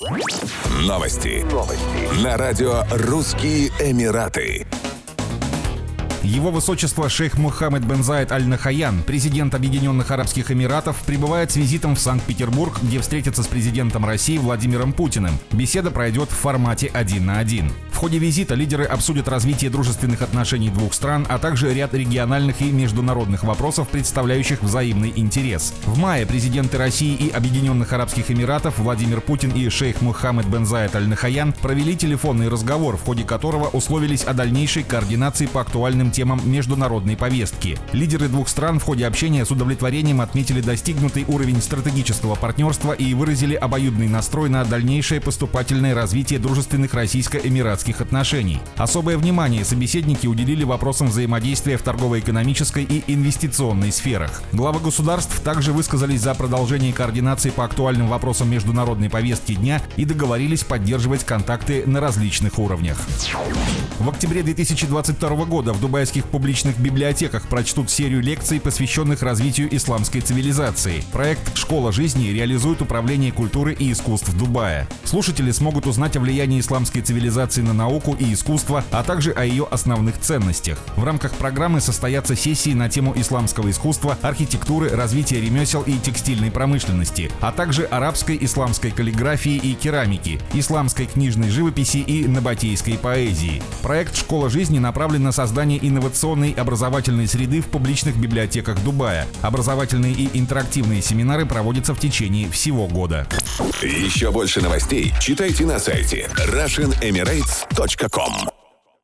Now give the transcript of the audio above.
Новости. Новости. На радио «Русские Эмираты». Его высочество шейх Мухаммед бен Заид Аль-Нахаян, президент Объединенных Арабских Эмиратов, прибывает с визитом в Санкт-Петербург, где встретится с президентом России Владимиром Путиным. Беседа пройдет в формате один на один. Ходе визита лидеры обсудят развитие дружественных отношений двух стран, а также ряд региональных и международных вопросов, представляющих взаимный интерес. В мае президенты России и Объединенных Арабских Эмиратов Владимир Путин и шейх Мухаммед бен Аль-Нахаян провели телефонный разговор, в ходе которого условились о дальнейшей координации по актуальным темам международной повестки. Лидеры двух стран в ходе общения с удовлетворением отметили достигнутый уровень стратегического партнерства и выразили обоюдный настрой на дальнейшее поступательное развитие дружественных российско-эмиратских отношений. Особое внимание собеседники уделили вопросам взаимодействия в торгово-экономической и инвестиционной сферах. Главы государств также высказались за продолжение координации по актуальным вопросам международной повестки дня и договорились поддерживать контакты на различных уровнях. В октябре 2022 года в дубайских публичных библиотеках прочтут серию лекций, посвященных развитию исламской цивилизации. Проект «Школа жизни» реализует Управление культуры и искусств Дубая. Слушатели смогут узнать о влиянии исламской цивилизации на науку и искусство, а также о ее основных ценностях. В рамках программы состоятся сессии на тему исламского искусства, архитектуры, развития ремесел и текстильной промышленности, а также арабской исламской каллиграфии и керамики, исламской книжной живописи и набатейской поэзии. Проект «Школа жизни» направлен на создание инновационной образовательной среды в публичных библиотеках Дубая. Образовательные и интерактивные семинары проводятся в течение всего года. Еще больше новостей читайте на сайте RussianEmirates.com Podster.com